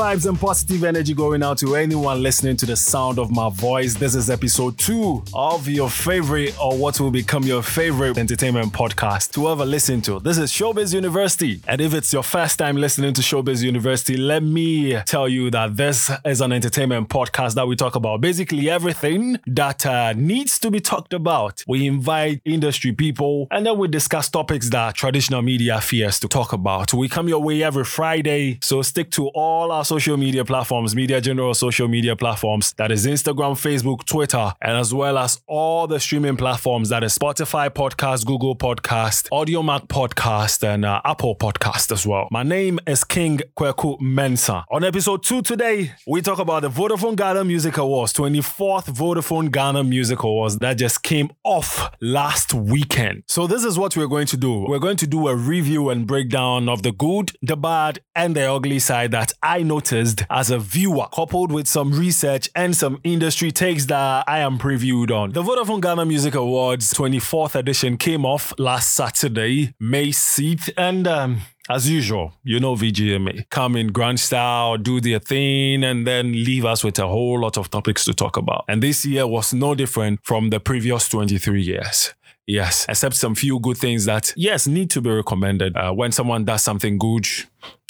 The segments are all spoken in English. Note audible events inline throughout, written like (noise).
Vibes and positive energy going out to anyone listening to the sound of my voice. This is episode two of your favorite or what will become your favorite entertainment podcast to ever listen to. This is Showbiz University. And if it's your first time listening to Showbiz University, let me tell you that this is an entertainment podcast that we talk about basically everything that uh, needs to be talked about. We invite industry people and then we discuss topics that traditional media fears to talk about. We come your way every Friday, so stick to all our social media platforms, Media General social media platforms. That is Instagram, Facebook, Twitter, and as well as all the streaming platforms that is Spotify Podcast, Google Podcast, Audiomack Podcast, and uh, Apple Podcast as well. My name is King Kweku Mensah. On episode two today, we talk about the Vodafone Ghana Music Awards, 24th Vodafone Ghana Music Awards that just came off last weekend. So this is what we're going to do. We're going to do a review and breakdown of the good, the bad, and the ugly side that I noticed as a viewer, coupled with some research and some industry takes that I am previewed on. The Vodafone Ghana Music Awards 24th edition came off last Saturday, May 6th, and um, as usual, you know VGMA. Come in grand style, do their thing, and then leave us with a whole lot of topics to talk about. And this year was no different from the previous 23 years. Yes, except some few good things that, yes, need to be recommended. Uh, when someone does something good,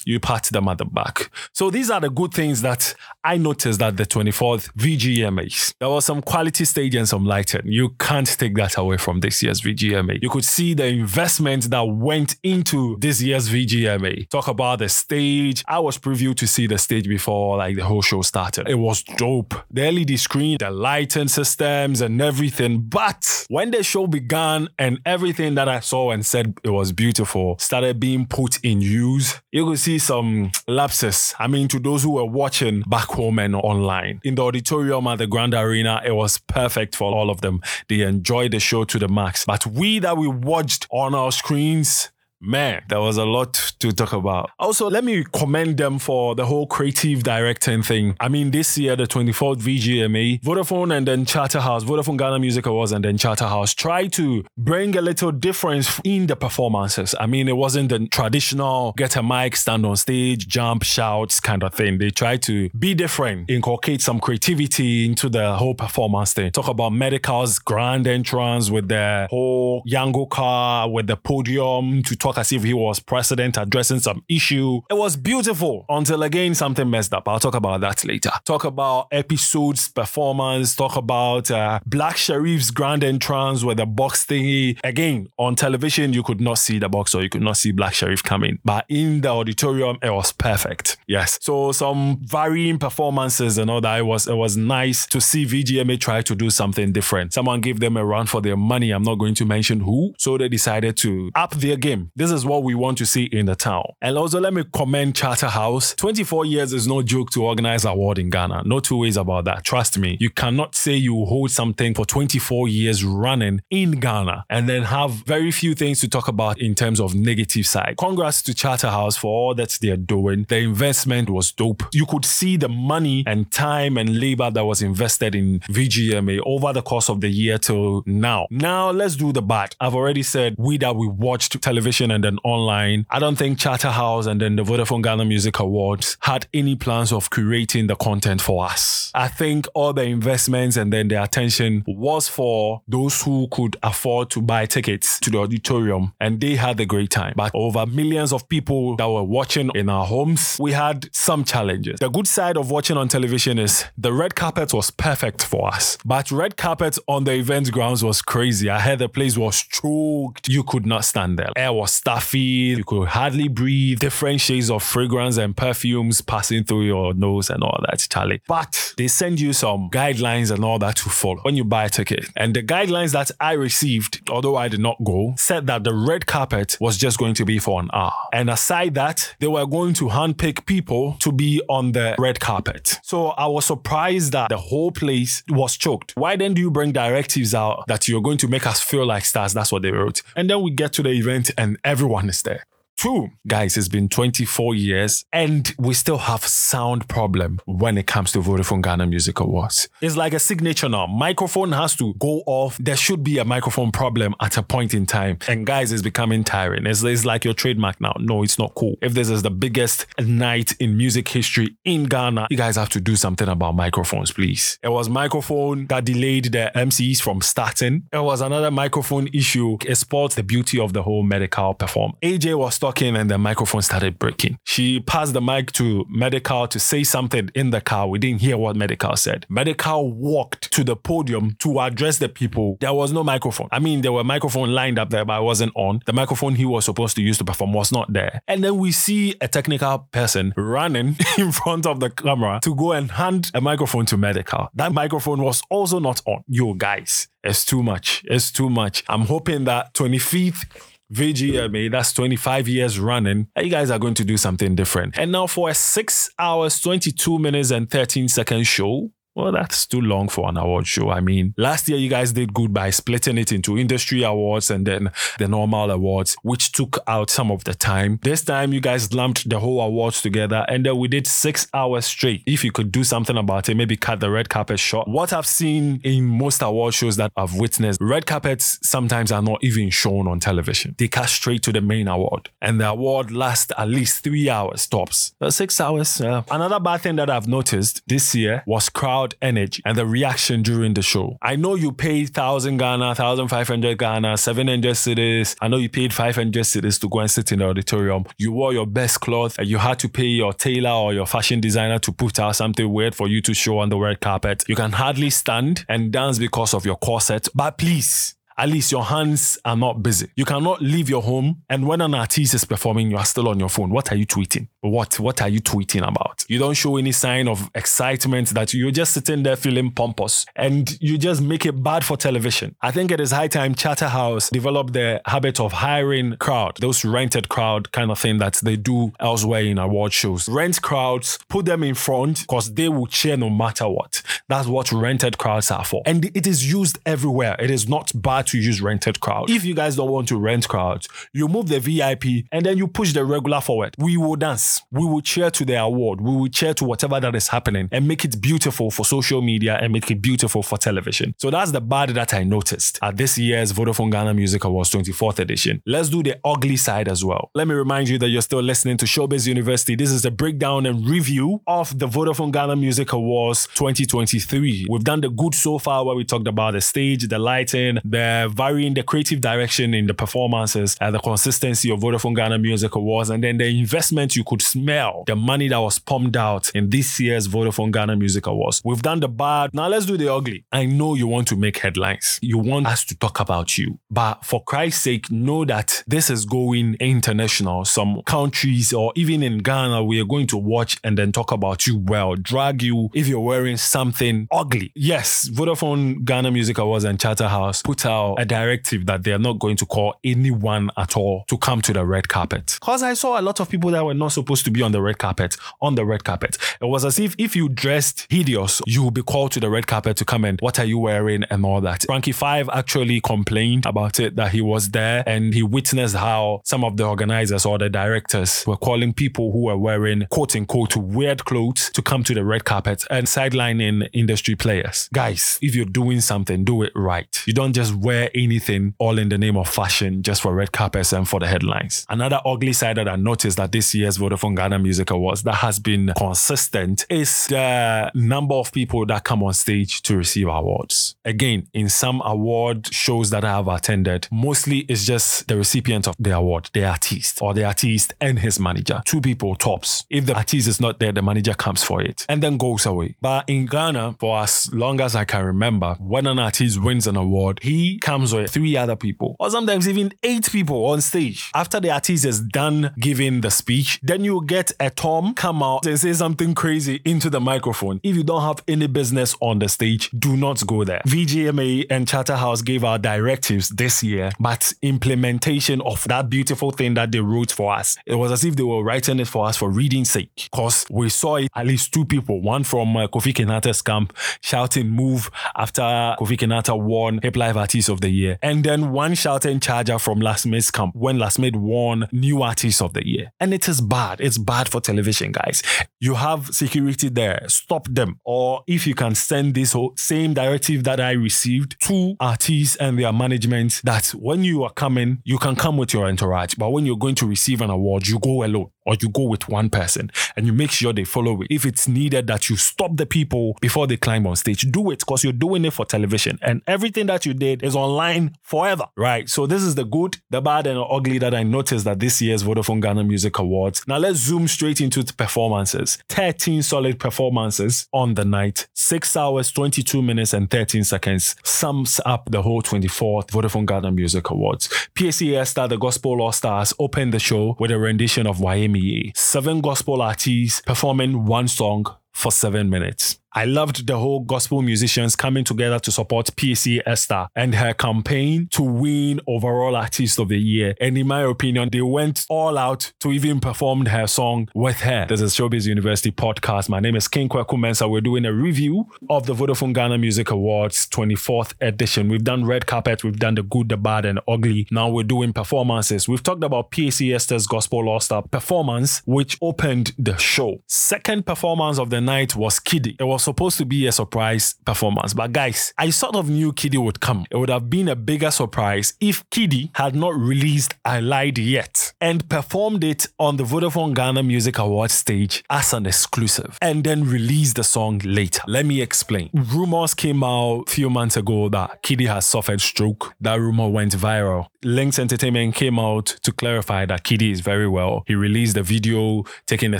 you pat them at the back. So these are the good things that I noticed at the 24th VGMAs. There was some quality stage and some lighting. You can't take that away from this year's VGMA. You could see the investment that went into this year's VGMA. Talk about the stage. I was previewed to see the stage before like the whole show started. It was dope. The LED screen, the lighting systems and everything. But when the show began and everything that I saw and said it was beautiful started being put in use, you could see some lapses. I mean, to those who were watching back home and online. In the auditorium at the Grand Arena, it was perfect for all of them. They enjoyed the show to the max. But we that we watched on our screens, Man, there was a lot to talk about. Also, let me commend them for the whole creative directing thing. I mean, this year, the 24th VGMA, Vodafone and then Charterhouse, Vodafone Ghana Music Awards and then Charterhouse tried to bring a little difference in the performances. I mean, it wasn't the traditional get a mic, stand on stage, jump, shouts kind of thing. They tried to be different, inculcate some creativity into the whole performance thing. Talk about Medikal's grand entrance with the whole Yango car, with the podium to talk talk as if he was president addressing some issue. It was beautiful until again something messed up. I'll talk about that later. Talk about Epixode's performance. Talk about uh, Black Sherif's grand entrance with the box thingy. Again, on television you could not see the box or you could not see Black Sherif coming, but in the auditorium it was perfect. Yes. So some varying performances and all that. It was it was nice to see VGMA try to do something different. Someone gave them a run for their money. I'm not going to mention who. So they decided to up their game. This is what we want to see in the town. And also, let me commend Charterhouse. 24 years is no joke to organize award in Ghana. No two ways about that. Trust me. You cannot say you hold something for 24 years running in Ghana and then have very few things to talk about in terms of negative side. Congrats to Charterhouse for all that they're doing. The investment was dope. You could see the money and time and labor that was invested in VGMA over the course of the year till now. Now, let's do the bad. I've already said we that we watched television and then online. I don't think Charterhouse and then the Vodafone Ghana Music Awards had any plans of curating the content for us. I think all the investments and then the attention was for those who could afford to buy tickets to the auditorium and they had a great time. But over millions of people that were watching in our homes, we had some challenges. The good side of watching on television is the red carpet was perfect for us. But red carpet on the event grounds was crazy. I heard the place was choked. You could not stand there. Air was stuffy. You could hardly breathe. Different shades of fragrance and perfumes passing through your nose and all that, Charlie. But they send you some guidelines and all that to follow when you buy a ticket. And the guidelines that I received, although I did not go, said that the red carpet was just going to be for an hour. And aside that, they were going to handpick people to be on the red carpet. So I was surprised that the whole place was choked. Why then do you bring directives out that you're going to make us feel like stars? That's what they wrote. And then we get to the event and everyone is there. Two, guys, it's been 24 years and we still have sound problem when it comes to Vodafone Ghana Music Awards. It's like a signature now. Microphone has to go off. There should be a microphone problem at a point in time. And guys, it's becoming tiring. It's, it's like your trademark now. No, it's not cool. If this is the biggest night in music history in Ghana, you guys have to do something about microphones, please. It was microphone that delayed the MCs from starting. It was another microphone issue. It spoils the beauty of the whole Medikal performance. AJ was talking and the microphone started breaking. She passed the mic to Medikal to say something in the car. We didn't hear what Medikal said. Medikal walked to the podium to address the people. There was no microphone. I mean, there were microphone lined up there, but it wasn't on. The microphone he was supposed to use to perform was not there. And then we see a technical person running (laughs) in front of the camera to go and hand a microphone to Medikal. That microphone was also not on. Yo, guys, it's too much. It's too much. I'm hoping that 25th VGMA, that's 25 years running. You guys are going to do something different. And now for a six hours, 22 minutes, and 13 second show, well, that's too long for an award show. I mean, last year you guys did good by splitting it into industry awards and then the normal awards, which took out some of the time. This time you guys lumped the whole awards together and then we did six hours straight. If you could do something about it, maybe cut the red carpet short. What I've seen in most award shows that I've witnessed, red carpets sometimes are not even shown on television. They cut straight to the main award and the award lasts at least three hours tops. Six hours. Uh. Another bad thing that I've noticed this year was crowd energy and the reaction during the show. I know you paid 1,000 Ghana, 1,500 Ghana, 700 cities. I know you paid 500 cities to go and sit in the auditorium. You wore your best cloth. And you had to pay your tailor or your fashion designer to put out something weird for you to show on the red carpet. You can hardly stand and dance because of your corset. But please, at least your hands are not busy. You cannot leave your home and when an artist is performing, you are still on your phone. What are you tweeting? What what are you tweeting about? You don't show any sign of excitement that you're just sitting there feeling pompous and you just make it bad for television. I think it is high time Charterhouse developed the habit of hiring crowd, those rented crowd kind of thing that they do elsewhere in award shows. Rent crowds, put them in front because they will cheer no matter what. That's what rented crowds are for. And it is used everywhere. It is not bad to use rented crowd. If you guys don't want to rent crowds, you move the VIP and then you push the regular forward. We will dance we will cheer to the award. We will cheer to whatever that is happening and make it beautiful for social media and make it beautiful for television. So that's the bad that I noticed at this year's Vodafone Ghana Music Awards 24th edition. Let's do the ugly side as well. Let me remind you that you're still listening to Showbiz University. This is a breakdown and review of the Vodafone Ghana Music Awards 2023. We've done the good so far where we talked about the stage, the lighting, the Uh, varying, the creative direction in the performances, and the consistency of Vodafone Ghana Music Awards, and then the investment you could could smell the money that was pumped out in this year's Vodafone Ghana Music Awards. We've done the bad. Now let's do the ugly. I know you want to make headlines. You want us to talk about you. But for Christ's sake, know that this is going international. Some countries or even in Ghana, we are going to watch and then talk about you well, drag you if you're wearing something ugly. Yes, Vodafone Ghana Music Awards and Charterhouse put out a directive that they are not going to call anyone at all to come to the red carpet. Because I saw a lot of people that were not supposed supposed to be on the red carpet, on the red carpet. It was as if if you dressed hideous, you would be called to the red carpet to come and what are you wearing and all that. Frankie Five actually complained about it that he was there and he witnessed how some of the organizers or the directors were calling people who were wearing quote unquote weird clothes to come to the red carpet and sidelining industry players. Guys, if you're doing something, do it right. You don't just wear anything all in the name of fashion just for red carpets and for the headlines. Another ugly side that I noticed that this year's Vodafone Ghana Music Awards that has been consistent is the number of people that come on stage to receive awards. Again, in some award shows that I have attended, mostly it's just the recipient of the award, the artist, or the artist and his manager. Two people tops. If the artist is not there, the manager comes for it and then goes away. But in Ghana, for as long as I can remember, when an artist wins an award, he comes with three other people, or sometimes even eight people on stage. After the artist is done giving the speech, then you get a Tom come out and say something crazy into the microphone. If you don't have any business on the stage, do not go there. VGMA and Charterhouse gave our directives this year, but implementation of that beautiful thing that they wrote for us, it was as if they were writing it for us for reading sake. Because we saw it, at least two people, one from uh, Kofi Kinata's camp shouting move after Kofi Kinata won Hip Life Artist of the year, and then one shout and charger from Lasmid's camp when Lasmid won New Artist of the Year. And it is bad. It's bad for television, guys. You have security there. Stop them. Or if you can send this whole same directive that I received to artists and their management that when you are coming, you can come with your entourage. But when you're going to receive an award, you go alone or you go with one person and you make sure they follow it. If it's needed that you stop the people before they climb on stage, do it because you're doing it for television and everything that you did is online forever, right? So this is the good, the bad, and the ugly that I noticed at this year's Vodafone Ghana Music Awards. Now let's zoom straight into the performances. 13 solid performances on the night, 6 hours, 22 minutes, and 13 seconds sums up the whole 24th Vodafone Ghana Music Awards. Piesie Esther, the Gospel All Stars, opened the show with a rendition of YM Seven gospel artists performing one song for seven minutes. I loved the whole gospel musicians coming together to support Piesie Esther and her campaign to win overall artist of the year. And in my opinion, they went all out to even perform her song with her. This is Showbiz University podcast. My name is King Kweku Mensah. We're doing a review of the Vodafone Ghana Music Awards 24th edition. We've done red carpet, we've done the good, the bad, and ugly. Now we're doing performances. We've talked about Piesie Esther's Gospel All Star performance, which opened the show. Second performance of the night was KiDi. It was was supposed to be a surprise performance. But guys, I sort of knew KiDi would come. It would have been a bigger surprise if KiDi had not released I Lied Yet and performed it on the Vodafone Ghana Music Awards stage as an exclusive and then released the song later. Let me explain. Rumors came out a few months ago that KiDi has suffered stroke. That rumor went viral. Lynx Entertainment came out to clarify that KiDi is very well. He released a video taking a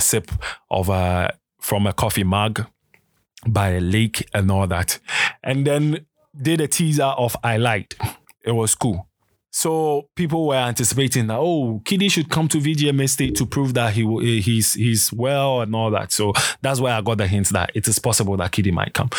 sip of a from a coffee mug by a lake and all that. And then did a teaser of I Lied. It was cool. So people were anticipating that oh, KiDi should come to VGMA state to prove that he he's he's well and all that. So that's why I got the hint that it is possible that KiDi might come.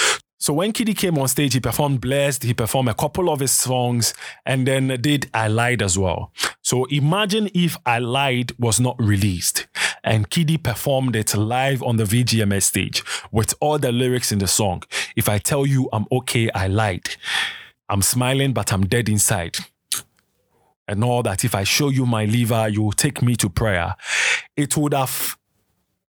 So when KiDi came on stage, he performed Blessed, he performed a couple of his songs, and then did I Lied as well. So imagine if I Lied was not released and KiDi performed it live on the VGMA stage with all the lyrics in the song. If I tell you I'm okay, I lied. I'm smiling, but I'm dead inside. And all that. If I show you my liver, you will take me to prayer. It would have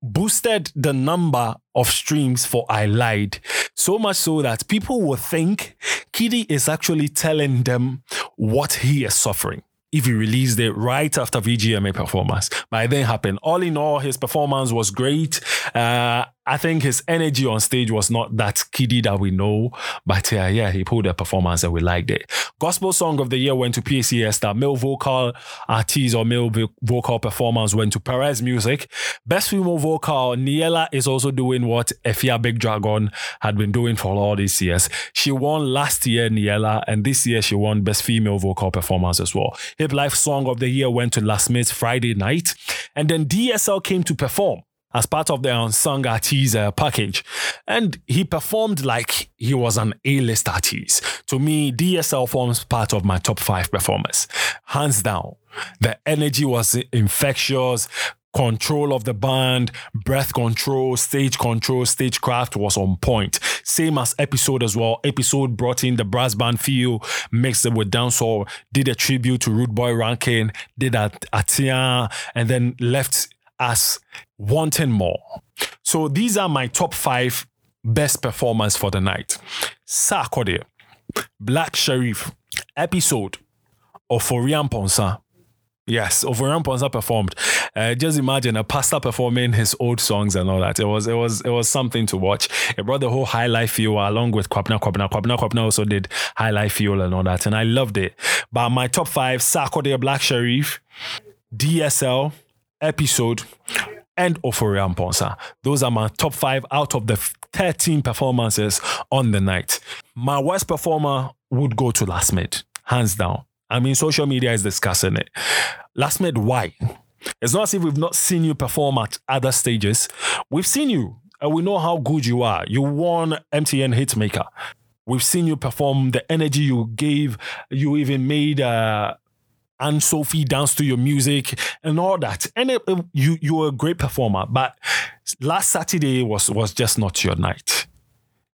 boosted the number of streams for I Lied. So much so that people will think KiDi is actually telling them what he is suffering if he released it right after VGMA performance. But it didn't happen. All in all, his performance was great. Uh, I think his energy on stage was not that KiDi that we know, but uh, yeah, he pulled a performance and we liked it. Gospel song of the year went to PAC that Male vocal artist or male vocal performance went to Perez Musik. Best female vocal, Niella is also doing what Efia Big Dragon had been doing for all these years. She won last year, Niella, and this year she won Best Female Vocal Performance as well. Hip Life Song of the Year went to Lasmid Friday night, and then DSL came to perform as part of the unsung artist uh, package. And he performed like he was an A-list artist. To me, DSL forms part of my top five performers. Hands down. The energy was infectious. Control of the band, breath control, stage control, stagecraft was on point. Same as Epixode as well. Epixode brought in the brass band feel, mixed it with dancehall, did a tribute to Rudebwoy Ranking, did a Atia, and then left us wanting more. So these are my top five best performers for the night. Sarkodie, Black Sherif, Epixode of Ofori Amponsah. Yes, Ofori Amponsah performed. Uh, just imagine a pastor performing his old songs and all that. It was it was it was something to watch. It brought the whole high life feel along with Kwabena Kwabena. Kwabena Kwabena also did high life feel and all that, and I loved it. But my top five: Sarkodie, Black Sherif, DSL, Epixode and Ofori Amponsah. Those are my top five out of the 13 performances on the night. My worst performer would go to Lasmid, hands down. I mean, social media is discussing it. Lasmid, why? It's not as if we've not seen you perform at other stages. We've seen you and we know how good you are. You won MTN Hitmaker. We've seen you perform the energy you gave. You even made uh, and Sophie dance to your music and all that. And it, it, you you were a great performer, but last Saturday was was just not your night.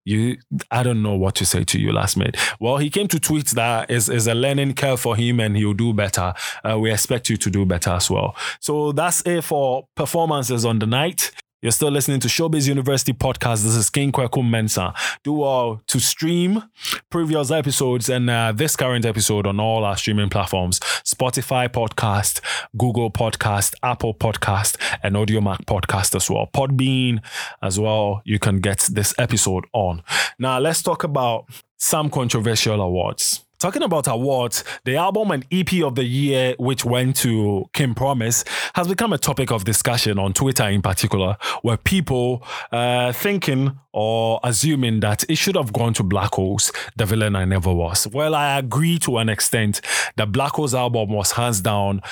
you I don't know what to say to you Lasmid. Well, he came to tweet that is is a learning curve for him and he'll do better. Uh, we expect you to do better as well. So that's it for performances on the night. You're still listening to Showbiz University podcast. This is King Kweku Mensa. Do all to stream previous episodes and uh, this current episode on all our streaming platforms Spotify podcast, Google podcast, Apple podcast, and Audiomack podcast as well. Podbean as well. You can get this episode on. Now, let's talk about some controversial awards. Talking about awards, the album and EP of the year, which went to King Promise, has become a topic of discussion on Twitter in particular, where people uh, thinking or assuming that it should have gone to Black Holes, the villain I never was. Well, I agree to an extent. The Black Holes album was hands down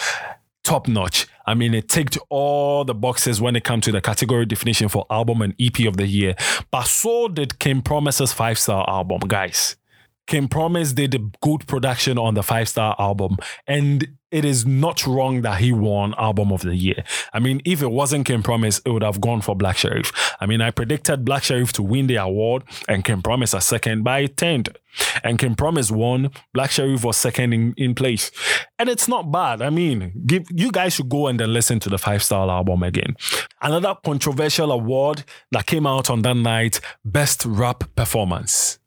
top notch. I mean, it ticked all the boxes when it comes to the category definition for album and EP of the year. But so did King Promise's five star album, guys. King Promise did a good production on the five star album, and it is not wrong that he won album of the year. I mean, if it wasn't King Promise, it would have gone for Black Sherif. I mean, I predicted Black Sherif to win the award and King Promise a second, but it turned. And King Promise won. Black Sherif was second in, in place. And it's not bad. I mean, give you guys should go and then listen to the five star album again. Another controversial award that came out on that night, Best Rap Performance.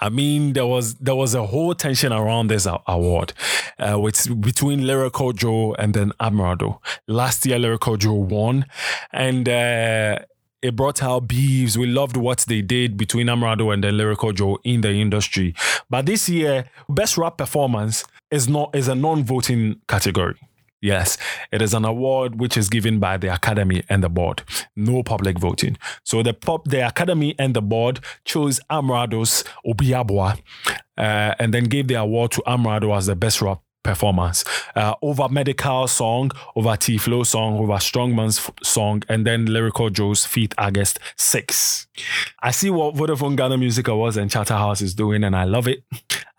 I mean, there was there was a whole tension around this award, uh, with between Lyrical Joe and then Amerado. Last year, Lyrical Joe won, and. Uh, it brought out beefs. We loved what they did between Amerado and the Lyrical Joe in the industry. But this year, best rap performance is not is a non-voting category. Yes, it is an award which is given by the Academy and the board. No public voting. So the pop, the Academy and the board chose Amerado's Obiabwa uh, and then gave the award to Amerado as the best rap performance uh, over Medikal song over t flow song over strongman's f- song and then lyrical joe's feat august 6 i see what vodafone ghana music awards and charterhouse is doing and i love it.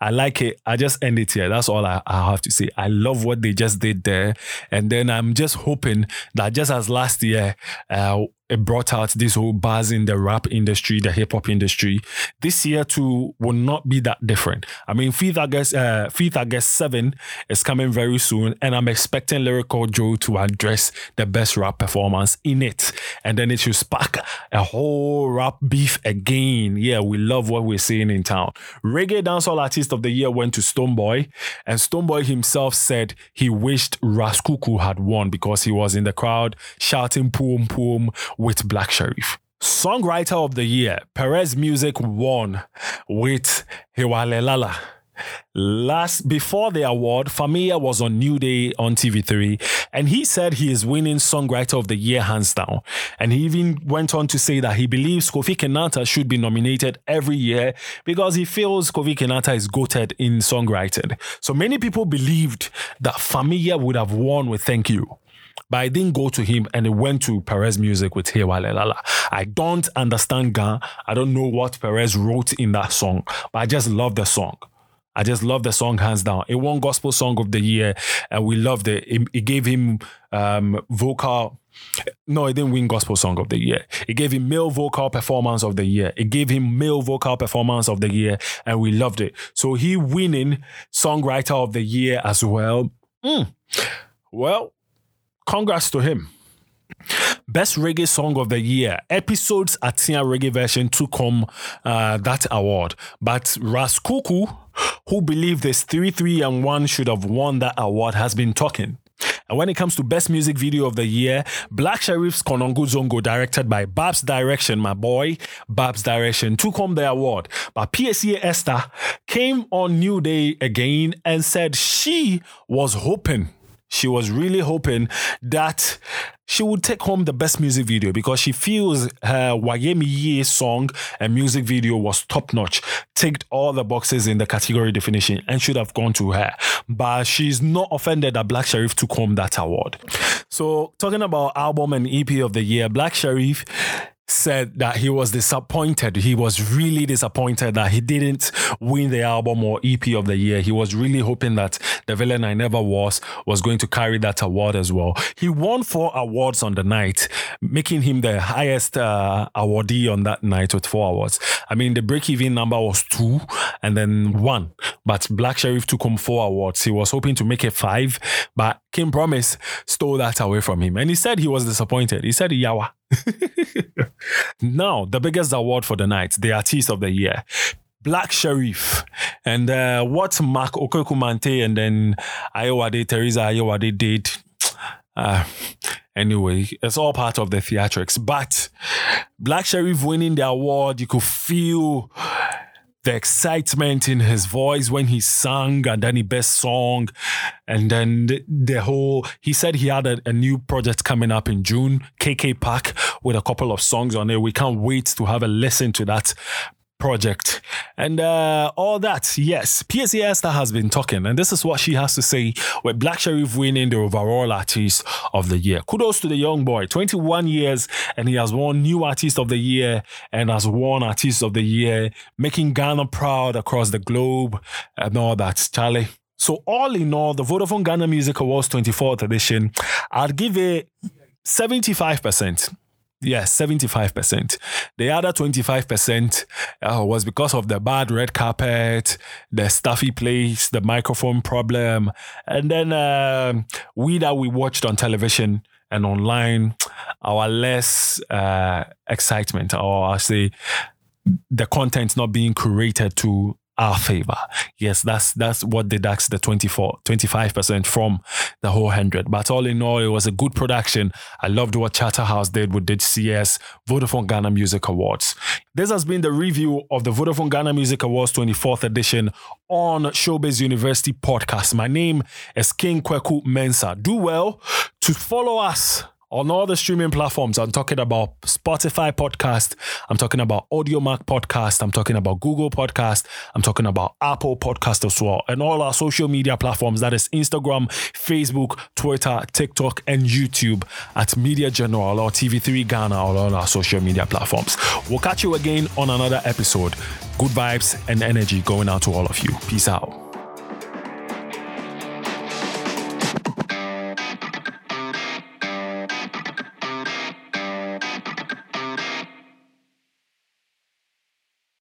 I like it. I just end it here. That's all I, I have to say. I love what they just did there. And then i'm just hoping that just as last year uh, it brought out this whole buzz in the rap industry, the hip hop industry. This year too will not be that different. I mean, Fifth August, uh, Fifth August seven is coming very soon, and I'm expecting Lyrical Joe to address the best rap performance in it, and then it should spark a whole rap beef again. Yeah, we love what we're seeing in town. Reggae dancehall artist of the year went to Stonebwoy, and Stonebwoy himself said he wished Ras Kuku had won because he was in the crowd shouting "Poom Poom." with Black Sherif. Songwriter of the Year, Perez Musik won with Hewale Lala. Last before the award, Fameye was on New Day on TV3, and he said he is winning Songwriter of the Year hands down. And he even went on to say that he believes Kofi Kinata should be nominated every year because he feels Kofi Kinata is goated in songwriting. So many people believed that Fameye would have won with Thank You. But I didn't go to him and it went to Perez Musik with Hey Lala. I don't understand Ga. I don't know what Perez wrote in that song, but I just love the song. I just love the song hands down. It won Gospel Song of the Year, and we loved it. It, it gave him um, vocal. No, it didn't win Gospel Song of the Year. It gave him male vocal performance of the year. It gave him male vocal performance of the year, and we loved it. So he winning Songwriter of the Year as well. Mm. Well, Congrats to him. Best Reggae Song of the Year. Epixode's Atia Reggae version took home uh, that award. But Ras Kuku, who believe this 3 3 and 1 should have won that award, has been talking. And when it comes to Best Music Video of the Year, Black Sherif's Konongo Zongo, directed by Babs Direction, my boy, Babs Direction, took home the award. But Piesie Esther came on New Day again and said she was hoping she was really hoping that she would take home the best music video because she feels her Wayemi Ye song and music video was top notch, ticked all the boxes in the category definition, and should have gone to her. But she's not offended that Black Sherif took home that award. So, talking about album and EP of the year, Black Sherif said that he was disappointed. He was really disappointed that he didn't win the album or EP of the year. He was really hoping that The Villain I Never Was was going to carry that award as well. He won four awards on the night, making him the highest uh, awardee on that night with four awards. I mean, the break even number was two and then one, but Black Sherif took home four awards. He was hoping to make it five, but King Promise stole that away from him. And he said he was disappointed. He said, Yawa. (laughs) now, the biggest award for the night, the Artist of the Year. Black Sherif and uh, what Mark Okraku-Mantey and then Ayoade, Teresa Ayoade did. Uh, anyway, it's all part of the theatrics. But Black Sherif winning the award, you could feel the excitement in his voice when he sang and then he best song. And then the, the whole he said he had a, a, new project coming up in june kk park with a couple of songs on it. We can't wait to have a listen to that project and uh, all that. Yes, Piesie Esther has been talking, and this is what she has to say with Black Sherif winning the overall artist of the year. Kudos to the young boy, 21 years, and he has won new artist of the year and has won artist of the year, making Ghana proud across the globe and all that. Charlie. So all in all, the Vodafone Ghana Music Awards 24th edition, I'd give it 75%. Yes, 75%. The other 25% uh, was because of the bad red carpet, the stuffy place, the microphone problem, and then uh, we that we watched on television and online, our less uh, excitement, or I say the content not being curated to our favor. Yes, that's that's what deducts the 24, 25% from the whole 100. But all in all, it was a good production. I loved what Charterhouse did with the CS Vodafone Ghana Music Awards. This has been the review of the Vodafone Ghana Music Awards 24th edition on Showbiz University podcast. My name is King Kweku Mensah. Do well to follow us on all the streaming platforms. I'm talking about Spotify podcast. I'm talking about Audiomack podcast. I'm talking about Google podcast. I'm talking about Apple podcast as well. And all our social media platforms. That is Instagram, Facebook, Twitter, TikTok, and YouTube at Media General or TV3 Ghana or all our social media platforms. We'll catch you again on another episode. Good vibes and energy going out to all of you. Peace out.